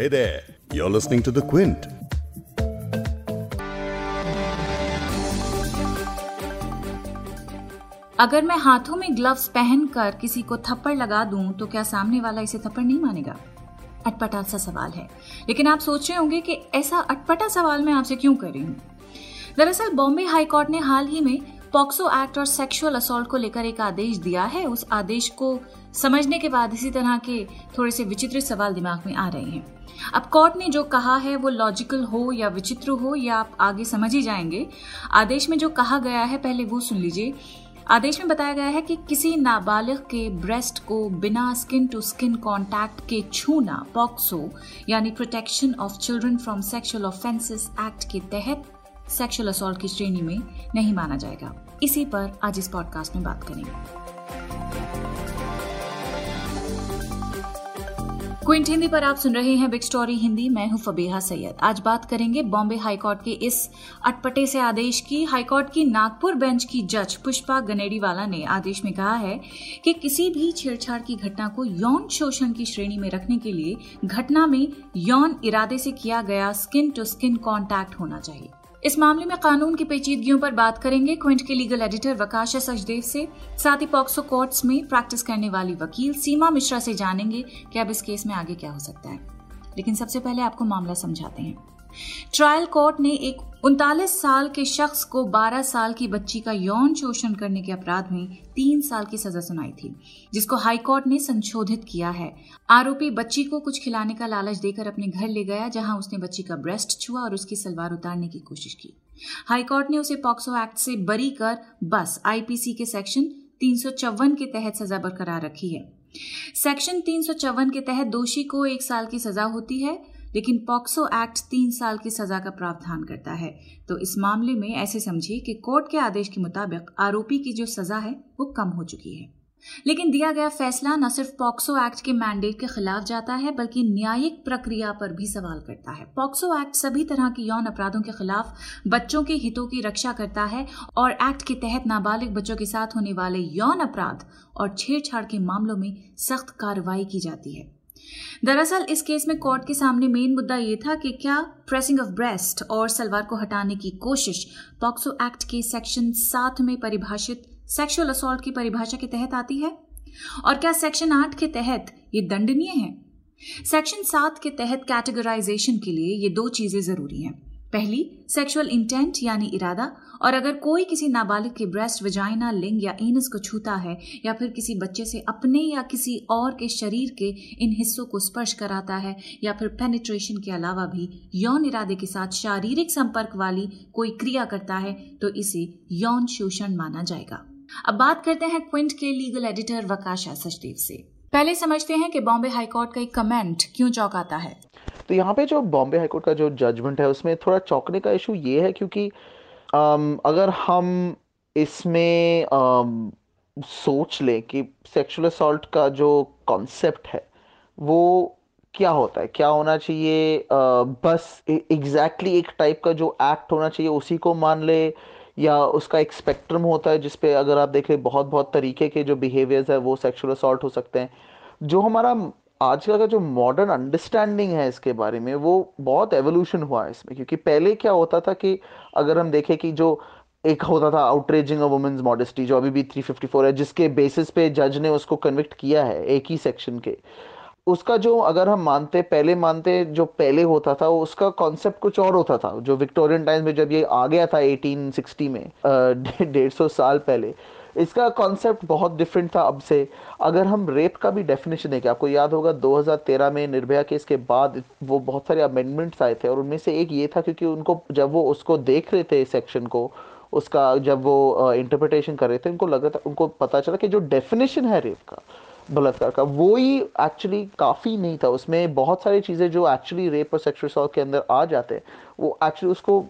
Hey there, you're listening to The Quint. अगर मैं हाथों में ग्लव्स पहनकर किसी को थप्पड़ लगा दूँ तो क्या सामने वाला इसे थप्पड़ नहीं मानेगा? अटपटा सा सवाल है। लेकिन आप सोच रहे होंगे कि ऐसा अटपटा सवाल मैं आपसे क्यों कर रही हूँ? दरअसल बॉम्बे हाईकोर्ट ने हाल ही में पॉक्सो एक्ट और सेक्सुअल असॉल्ट को लेकर एक आदेश दिया है। उस आदेश को समझने के बाद इसी तरह के थोड़े से विचित्र सवाल दिमाग में आ रहे हैं। अब कोर्ट ने जो कहा है, वो लॉजिकल हो या विचित्र हो, या आप आगे समझ ही जाएँगे। आदेश में जो कहा गया है, पहले वो सुन लीजिए। आदेश में बताया गया है कि किसी नाबालिग के ब्रेस्ट को बिना स्किन टू स्किन कांटेक्ट के छूना पॉक्सो, यानी protection of children from sexual offences act के तहत सेक्सुअल असॉल्ट की श्रेणी में नहीं माना जाएगा। इसी पर आज इस पॉडकास्ट में बात करेंगे। क्विंट, हिंदी पर आप सुन रहे हैं बिग स्टोरी हिंदी। मैं हूँ फबीहा सैयद। आज बात करेंगे बॉम्बे हाईकोर्ट के इस अटपटे से आदेश की। हाईकोर्ट की नागपुर बेंच की जज पुष्पा गनेडीवाला ने आदेश में कहा है कि किसी भी छेड़छाड़ की घटना को यौन शोषण की श्रेणी में रखने के लिए घटना में यौन इरादे से किया गया स्किन टू स्किन कॉन्टैक्ट होना चाहिए। इस मामले में कानून की पेचीदगियों पर बात करेंगे। क्विंट के लीगल एडिटर वकाशा सचदेव से, साथ ही पॉक्सो कोर्ट्स में प्रैक्टिस करने वाली वकील सीमा मिश्रा से जानेंगे कि अब इस केस में आगे क्या हो सकता है। लेकिन सबसे पहले आपको मामला समझाते हैं। ट्रायल कोर्ट ने एक उनतालीस साल के शख्स को 12 साल की बच्ची का यौन शोषण करने के अपराध में तीन साल की सजा सुनाई थी, जिसको हाईकोर्ट ने संशोधित किया है। आरोपी बच्ची को कुछ खिलाने का लालच देकर अपने घर ले गया, जहाँ उसने बच्ची का ब्रेस्ट छुआ और उसकी सलवार उतारने की कोशिश की। हाईकोर्ट ने उसे पॉक्सो एक्ट से बरी कर बस, आईपीसी के सेक्शन तीन सौ चौवन के तहत सजा बरकरार रखी है। सेक्शन तीन सौ चौवन के तहत दोषी को एक साल की सजा होती है, लेकिन पॉक्सो एक्ट तीन साल की सजा का प्रावधान करता है। तो इस मामले में ऐसे समझिए कि कोर्ट के आदेश के मुताबिक आरोपी की जो सजा है, वो कम हो चुकी है। लेकिन दिया गया फैसला न सिर्फ़ पॉक्सो एक्ट के मैंडेट के खिलाफ जाता है, बल्कि न्यायिक प्रक्रिया पर भी सवाल करता है। पॉक्सो एक्ट सभी तरह के यौन अपराधों के खिलाफ बच्चों के हितों की रक्षा करता है और एक्ट के तहत नाबालिग बच्चों के साथ होने वाले यौन अपराध और छेड़छाड़ के मामलों में सख्त कार्रवाई की जाती है। दरअसल, इस केस में कोर्ट के सामने मेन मुद्दा ये था कि क्या प्रेसिंग ऑफ़ ब्रेस्ट और सलवार को हटाने की कोशिश पॉक्सो एक्ट के सेक्शन सात में परिभाषित सेक्सुअल असॉल्ट की परिभाषा के तहत आती है? और क्या सेक्शन आठ के तहत ये दंडनीय है? सेक्शन सात के तहत कैटेगराइजेशन के लिए ये दो चीज़ें ज़रूरी हैं। पहली सेक्सुअल इंटेंट यानी इरादा, और अगर कोई किसी नाबालिग के ब्रेस्ट वजाइना लिंग या एनस को छूता है, या फिर किसी बच्चे से अपने या किसी और के शरीर के इन हिस्सों को स्पर्श कराता है, या फिर पेनिट्रेशन के अलावा भी यौन इरादे के साथ शारीरिक संपर्क वाली कोई क्रिया करता है तो इसे यौन शोषण माना जाएगा। अब बात करते हैं क्विंट के लीगल एडिटर वकाशा सचदेव से। पहले समझते हैं कि बॉम्बे हाईकोर्ट का एक कमेंट क्यों चौंकाता है। तो यहाँ पे जो बॉम्बे हाईकोर्ट का जो जजमेंट है उसमें थोड़ा चौंकने का इशू ये है क्योंकि आम, अगर हम इसमें आम, सोच लें कि सेक्सुअल असॉल्ट का जो कॉन्सेप्ट है वो क्या होता है? क्या होना चाहिए? आ, बस एग्जैक्टली exactly एक टाइप का जो एक्ट होना चाहिए उसी को मान ले या उसका एक स्पेक्ट्रम होता है जिसपे अगर आप देखें बहुत बहुत तरीके के जो बिहेवियर्स है, वो सेक्शुअल असॉल्ट हो सकते हैं। जो हमारा आजकल का जो मॉडर्न अंडरस्टैंडिंग है इसके बारे में, वो बहुत एवोल्यूशन हुआ है इसमें। क्योंकि पहले क्या होता था कि अगर हम देखें कि जो एक होता था आउटरेजिंग ऑफ़ वुमेन्स मॉडेस्टी जो अभी भी 354 है, जिसके बेसिस पे जज ने उसको कन्विक्ट किया है एक ही सेक्शन के। उसका जो अगर हम मानते, पहले मानते, जो पहले होता था, उसका कॉन्सेप्ट कुछ और होता था। जो विक्टोरियन टाइम्स में जब ये आ गया था 1860 में डेढ़ सौ साल पहले, इसका कॉन्सेप्ट बहुत डिफरेंट था अब से। अगर हम रेप का भी डेफिनेशन देखें, आपको याद होगा 2013 में निर्भया केस के बाद वो बहुत सारे अमेंडमेंट्स आए थे और उनमें से एक ये था क्योंकि उनको, जब वो उसको देख रहे थे सेक्शन को, उसका जब वो इंटरप्रिटेशन कर रहे थे, उनको लगा था, उनको पता चला कि जो डेफिनेशन है रेप का बलात्कार का। वो ही एक्चुअली काफ़ी नहीं था। उसमें बहुत सारी चीज़ें जो एक्चुअली रेप और सेक्सुअल असॉल्ट के अंदर आ जाते हैं, वो एक्चुअली उसको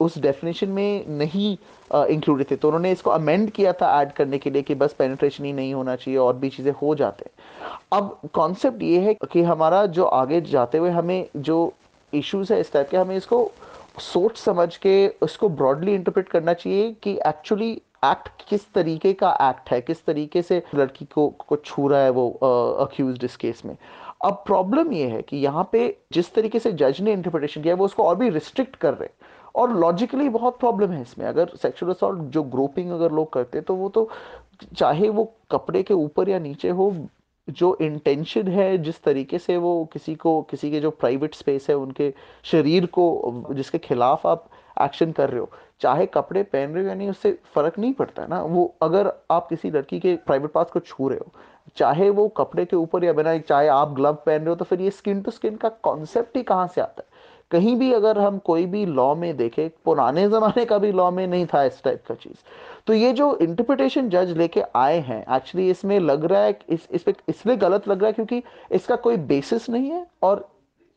उस डेफिनेशन में नहीं इंक्लूडेड थे। तो उन्होंने इसको अमेंड किया था ऐड करने के लिए कि बस पेनिट्रेशन ही नहीं होना चाहिए, और भी चीज़ें हो जाते हैं। अब कॉन्सेप्ट ये है कि हमारा जो आगे जाते हुए हमें जो इश्यूज़ है इस टाइप के, हमें इसको सोच समझ के, उसको ब्रॉडली इंटरप्रेट करना चाहिए कि एक्चुअली एक्ट किस तरीके का एक्ट है? किस तरीके से लड़की को को छू रहा है वो अक्यूज इस केस में? अब प्रॉब्लम ये है कि यहाँ पे जिस तरीके से जज ने इंटरप्रिटेशन किया है, वो उसको और भी रिस्ट्रिक्ट कर रहे हैं। और लॉजिकली बहुत प्रॉब्लम है इसमें। अगर सेक्सुअल असॉल्ट जो ग्रोपिंग अगर लोग करते तो वो तो चाहे वो कपड़े के ऊपर या नीचे हो, जो इंटेंशन है, जिस तरीके से वो किसी को, किसी के जो प्राइवेट स्पेस है, उनके शरीर को, जिसके खिलाफ आप एक्शन कर रहे हो, चाहे कपड़े पहन रहे हो या नहीं, उससे फ़र्क नहीं पड़ता है ना। वो अगर आप किसी लड़की के प्राइवेट पार्ट को छू रहे हो, चाहे वो कपड़े के ऊपर या बिना, चाहे आप ग्लव पहन रहे हो तो फिर ये स्किन टू स्किन का कॉन्सेप्ट ही कहाँ से आता है? कहीं भी अगर हम कोई भी लॉ में देखें, पुराने ज़माने का भी लॉ में नहीं था इस टाइप का चीज़। तो ये जो इंटरप्रिटेशन जज लेके आए हैं एक्चुअली इसमें लग रहा है, इस इस पे इसलिए गलत लग रहा है क्योंकि इसका कोई बेसिस नहीं है। और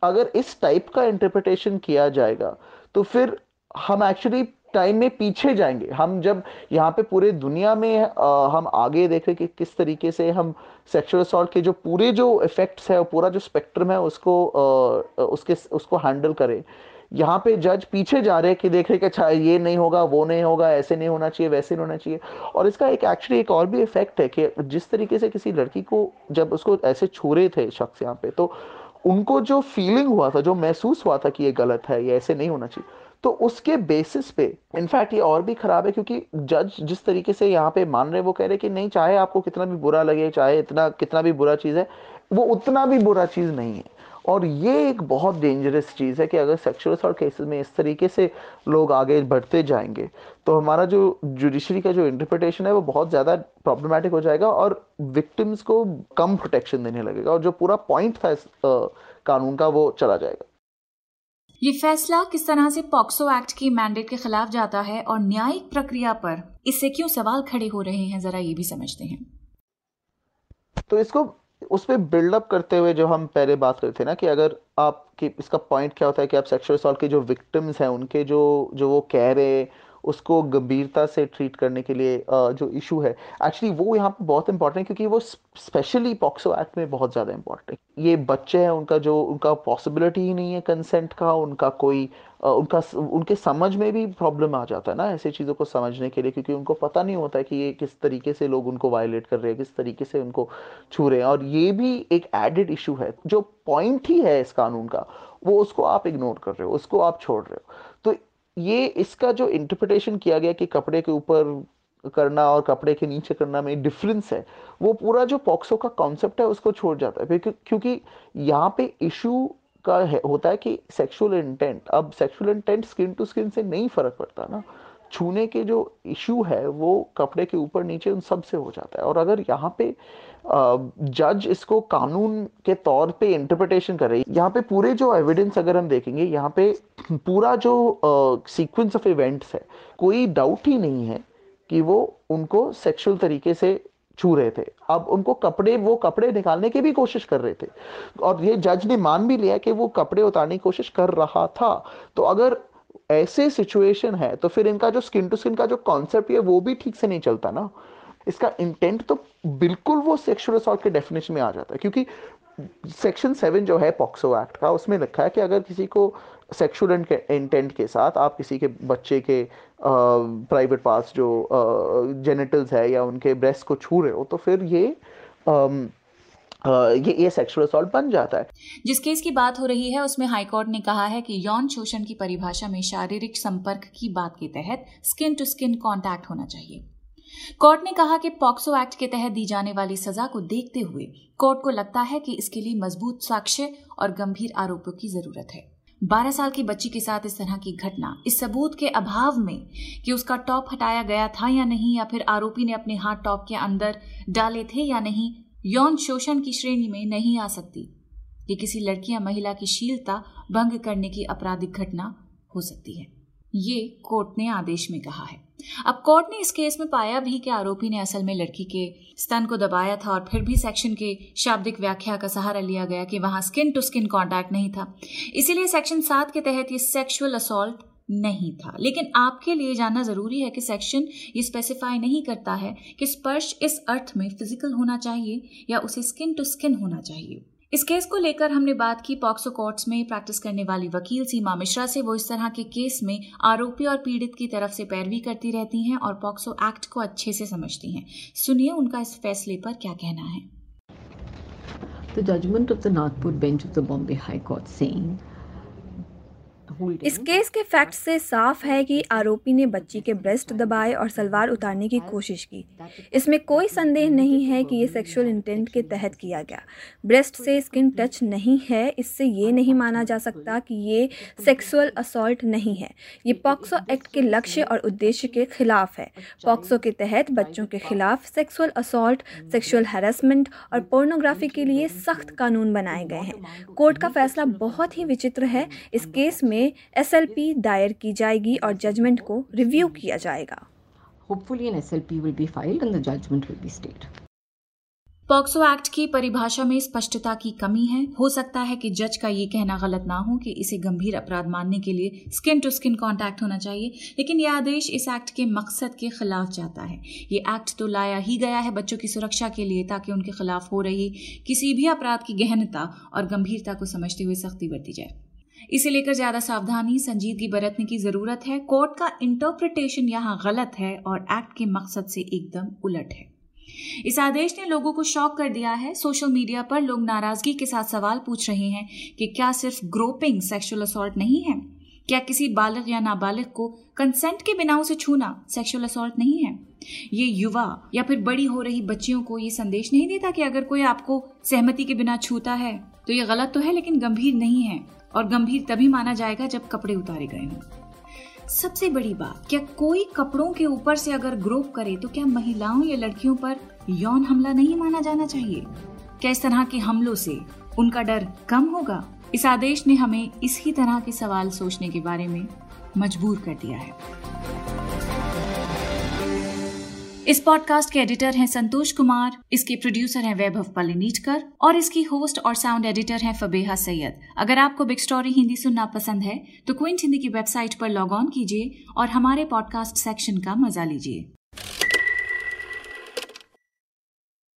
अगर इस टाइप का इंटरप्रिटेशन किया जाएगा तो फिर हम एक्चुअली टाइम में पीछे जाएँगे। हम जब यहाँ पे पूरे दुनिया में आ, हम आगे देख रहे कि किस तरीके से हम सेक्सुअल असॉल्ट के जो पूरे जो इफेक्ट्स है पूरा जो स्पेक्ट्रम है उसको आ, उसके उसको हैंडल करें। यहाँ पे जज पीछे जा रहे हैं कि देख रहे कि अच्छा ये नहीं होगा वो नहीं होगा ऐसे नहीं होना चाहिए वैसे नहीं होना चाहिए। और इसका एक एक्चुअली एक और भी इफ़ेक्ट है कि जिस तरीके से किसी लड़की को जब उसको ऐसे छू रहे थे शख्स यहाँ पे तो उनको जो फीलिंग हुआ था जो महसूस हुआ था कि ये गलत है ये ऐसे नहीं होना चाहिए तो उसके बेसिस पे इनफैक्ट ये और भी खराब है क्योंकि जज जिस तरीके से यहाँ पे मान रहे वो कह रहे कि नहीं, चाहे आपको कितना भी बुरा लगे, चाहे इतना, कितना भी बुरा चीज़ है, वो उतना भी बुरा चीज़ नहीं है। और ये एक बहुत डेंजरस चीज़ है कि अगर सेक्शुअल असॉल्ट केसेस में इस तरीके से लोग आगे बढ़ते जाएँगे तो हमारा जो जुडिशरी का जो इंटरप्रिटेशन है, वो बहुत ज़्यादा प्रॉब्लमेटिक हो जाएगा और विक्टिम्स को कम प्रोटेक्शन देने लगेगा और जो पूरा पॉइंट था इस कानून का, वो चला जाएगा। ये फैसला किस तरह से पॉक्सो एक्ट की मैंडेट के खिलाफ जाता है और न्यायिक प्रक्रिया पर इससे क्यों सवाल खड़े हो रहे हैं, जरा ये भी समझते हैं। तो इसको उस पर बिल्डअप करते हुए जो हम पहले बात करते थे ना कि अगर आप कि इसका पॉइंट क्या होता है कि आप सेक्सुअल असॉल्ट के जो विक्टिम्स हैं, उनके जो जो वो कह रहे उसको गंभीरता से ट्रीट करने के लिए जो इशू है। एक्चुअली वो यहाँ पे बहुत इंपॉर्टेंट है क्योंकि वो स्पेशली पॉक्सो एक्ट में बहुत ज़्यादा इंपॉर्टेंट है। ये बच्चे हैं, उनका जो, उनका पॉसिबिलिटी ही नहीं है कंसेंट का, उनका कोई उनका उनके समझ में भी प्रॉब्लम आ जाता है ना ऐसी चीज़ों को समझने के लिए क्योंकि उनको पता नहीं होता है कि ये किस तरीके से लोग उनको वायलेट कर रहे हैं, किस तरीके से उनको छू रहे हैं। और ये भी एक एडेड इशू है। जो पॉइंट ही है इस कानून का, वो उसको आप इग्नोर कर रहे हो, उसको आप छोड़ रहे हो। ये इसका जो इंटरप्रिटेशन किया गया कि कपड़े के ऊपर करना और कपड़े के नीचे करना में डिफरेंस है वो पूरा जो पॉक्सो का कॉन्सेप्ट है उसको छोड़ जाता है। क्योंकि यहाँ पे इशू का है, होता है कि सेक्सुअल इंटेंट अब sexual intent skin to skin से नहीं फ़र्क पड़ता ना। छूने के जो इशू है, वो कपड़े के ऊपर नीचे उन सबसे हो जाता है। और अगर यहाँ पे जज इसको कानून के तौर पे इंटरप्रिटेशन कर रही है, यहाँ पे पूरे जो एविडेंस अगर हम देखेंगे, यहाँ पे पूरा जो सीक्वेंस ऑफ़ इवेंट्स है, कोई डाउट ही नहीं है कि वो उनको सेक्सुअल तरीके से छू रहे थे। अब उनको कपड़े, वो कपड़े निकालने की भी कोशिश कर रहे थे। और ये जज ने मान भी लिया कि वो कपड़े उतारने की कोशिश कर रहा था। तो अगर ऐसे सिचुएशन है तो फिर इनका जो स्किन टू स्किन का जो कॉन्सेप्ट है वो भी ठीक से नहीं चलता ना। इसका इंटेंट तो बिल्कुल वो सेक्सुअल असॉल्ट के डेफिनेशन में आ जाता है क्योंकि सेक्शन सेवन जो है पॉक्सो एक्ट का उसमें लिखा है कि अगर किसी को सेक्शुअल इंटेंट के साथ आप किसी के बच्चे के प्राइवेट पार्ट्स जो जेनिटल्स है या उनके ब्रेस्ट को छू रहे हो तो फिर ये आ, ये ये सेक्सुअल असॉल्ट बन जाता है। जिस केस की बात हो रही है, उसमें हाईकोर्ट ने कहा है कि यौन शोषण की परिभाषा में शारीरिक संपर्क की बात के तहत स्किन टू स्किन कांटेक्ट होना चाहिए। कोर्ट ने कहा कि पॉक्सो एक्ट के तहत दी जाने वाली सजा को देखते हुए कोर्ट को लगता है कि इसके लिए मज़बूत साक्ष्य और गंभीर आरोपों की ज़रूरत है। बारह साल की बच्ची के साथ इस तरह की घटना, इस सबूत के अभाव में कि उसका टॉप हटाया गया था या नहीं, या फिर आरोपी ने अपने हाथ टॉप के अंदर डाले थे या नहीं यौन शोषण की श्रेणी में नहीं आ सकती ये किसी लड़की या महिला की शीलता भंग करने की आपराधिक घटना हो सकती है। ये कोर्ट ने आदेश में कहा है। अब कोर्ट ने इस केस में पाया भी कि आरोपी ने असल में लड़की के स्तन को दबाया था और फिर भी सेक्शन के शाब्दिक व्याख्या का सहारा लिया गया कि वहाँ स्किन टू स्किन कांटेक्ट नहीं था। इसीलिए सेक्शन सात के तहत ये सेक्सुअल असॉल्ट नहीं था। लेकिन आपके लिए जानना ज़रूरी है कि सेक्शन ये स्पेसिफाई नहीं करता है कि स्पर्श इस अर्थ में फ़िज़िकल होना चाहिए या उसे स्किन टू स्किन होना चाहिए। इस केस को लेकर हमने बात की पॉक्सो कोर्ट्स में प्रैक्टिस करने वाली वकील सीमा मिश्रा से। वो इस तरह के केस में आरोपी और पीड़ित की तरफ़ से पैरवी करती रहती हैं और पॉक्सो एक्ट को अच्छे से समझती हैं। सुनिए उनका इस फैसले पर क्या कहना है। The judgment of the Nagpur bench of the Bombay High Court saying इस केस के फैक्ट से साफ़ है कि आरोपी ने बच्ची के ब्रेस्ट दबाए और सलवार उतारने की कोशिश की। इसमें कोई संदेह नहीं है कि ये सेक्सुअल इंटेंट के तहत किया गया। ब्रेस्ट से स्किन टच नहीं है इससे ये नहीं माना जा सकता कि ये सेक्सुअल असॉल्ट नहीं है। ये पॉक्सो एक्ट के लक्ष्य और उद्देश्य के खिलाफ है। पॉक्सो के तहत बच्चों के खिलाफ सेक्सुअल असॉल्ट सेक्सुअल हैरेसमेंट और पोर्नोग्राफी के लिए सख्त कानून बनाए गए हैं। कोर्ट का फैसला बहुत ही विचित्र है। इस केस में एसएलपी दायर की जाएगी और जजमेंट को रिव्यू किया जाएगा। Hopefully, an SLP will be filed and the judgment will be stayed. POCSO act की परिभाषा में स्पष्टता की कमी है। हो सकता है कि जज का ये कहना गलत ना हो कि इसे गंभीर अपराध मानने के लिए स्किन टू स्किन कांटेक्ट होना चाहिए लेकिन यह आदेश इस एक्ट के मकसद के खिलाफ जाता है। ये एक्ट तो लाया ही गया है बच्चों की सुरक्षा के लिए ताकि उनके खिलाफ हो रही किसी भी अपराध की गहनता और गंभीरता को समझते हुए सख्ती बरती जाए। इसे लेकर ज़्यादा सावधानी, संजीदगी बरतने की ज़रूरत है। कोर्ट का इंटरप्रिटेशन यहाँ गलत है और एक्ट के मकसद से एकदम उलट है। इस आदेश ने लोगों को शॉक कर दिया है। सोशल मीडिया पर लोग नाराज़गी के साथ सवाल पूछ रहे हैं कि क्या सिर्फ़ ग्रोपिंग सेक्सुअल असॉल्ट नहीं है? क्या किसी बालक या नाबालिग को कंसेंट के बिना उसे छूना सेक्सुअल असॉल्ट नहीं है? ये युवा या फिर बड़ी हो रही बच्चियों को ये संदेश नहीं देता कि अगर कोई आपको सहमति के बिना छूता है तो ये गलत तो है लेकिन गंभीर नहीं है। और गंभीर तभी माना जाएगा जब कपड़े उतारे गए हों। सबसे बड़ी बात, क्या कोई कपड़ों के ऊपर से अगर ग्रोप करे तो क्या महिलाओं या लड़कियों पर यौन हमला नहीं माना जाना चाहिए? क्या इस तरह के हमलों से उनका डर कम होगा? इस आदेश ने हमें इसी तरह के सवाल सोचने के बारे में मजबूर कर दिया है। इस पॉडकास्ट के एडिटर हैं संतोष कुमार, इसके प्रोड्यूसर हैं वैभव पलिनीटकर और इसकी होस्ट और साउंड एडिटर हैं फबेहा सैयद। अगर आपको बिग स्टोरी हिंदी सुनना पसंद है तो क्विंट हिंदी की वेबसाइट पर लॉग ऑन कीजिए और हमारे पॉडकास्ट सेक्शन का मज़ा लीजिए।